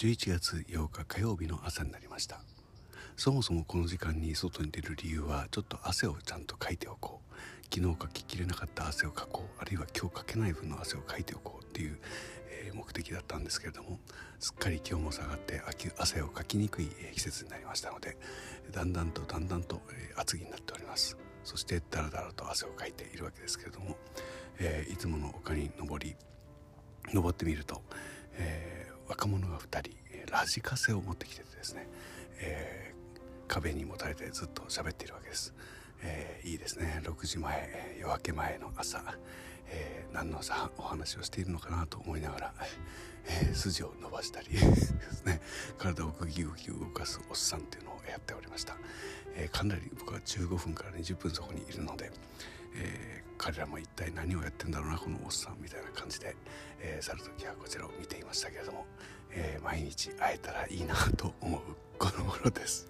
11月8日火曜日の朝になりました。そもそもこの時間に外に出る理由はちょっと汗をちゃんとかいておこう。昨日かききれなかった汗をかこう。あるいは今日かけない分の汗をかいておこうっていう、えー、目的だったんですけれどもすっかり気温も下がって汗をかきにくい季節になりましたのでだんだんとだんだんと、えー、厚着になっております。そしてだらだらと汗をかいているわけですけれども、えー、いつもの丘に登り登ってみると、若者が2人ラジカセを持ってきててですね、えー、壁にもたれてずっと喋っているわけです、えー、いいですね。6時前夜明け前の朝、えー、何のさお話をしているのかなと思いながら、え、筋を伸ばしたりですね。体をグギグギ動かすおっさんっていうのをやっておりました、え、かなり僕は15分から20分そこにいるので、え、彼らも一体何をやってんだろうなこのおっさんみたいな感じで、えー、去る時はこちらを見ていましたけれども、えー、毎日会えたらいいなと思うこの頃です。